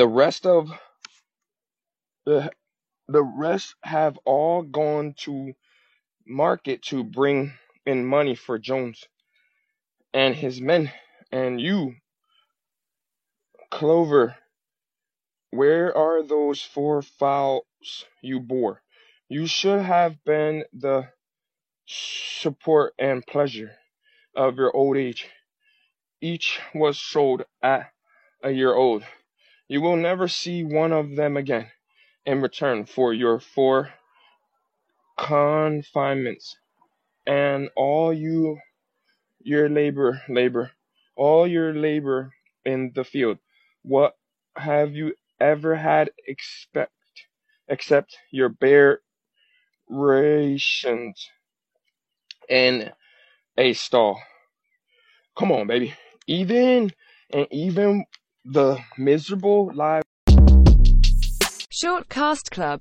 The rest of the the rest have all gone to market to bring in money for Jones and his men. And you, Clover, where are those four fowls you bore? You should have been the support and pleasure of your old age. Each was sold at a year old. You will never see one of them again in return for your four confinements and all you your labor labor all your labor in the field. What have you ever had expect except your bare rations and a stall? Come on baby. Even and even the miserable lives Short Cast Club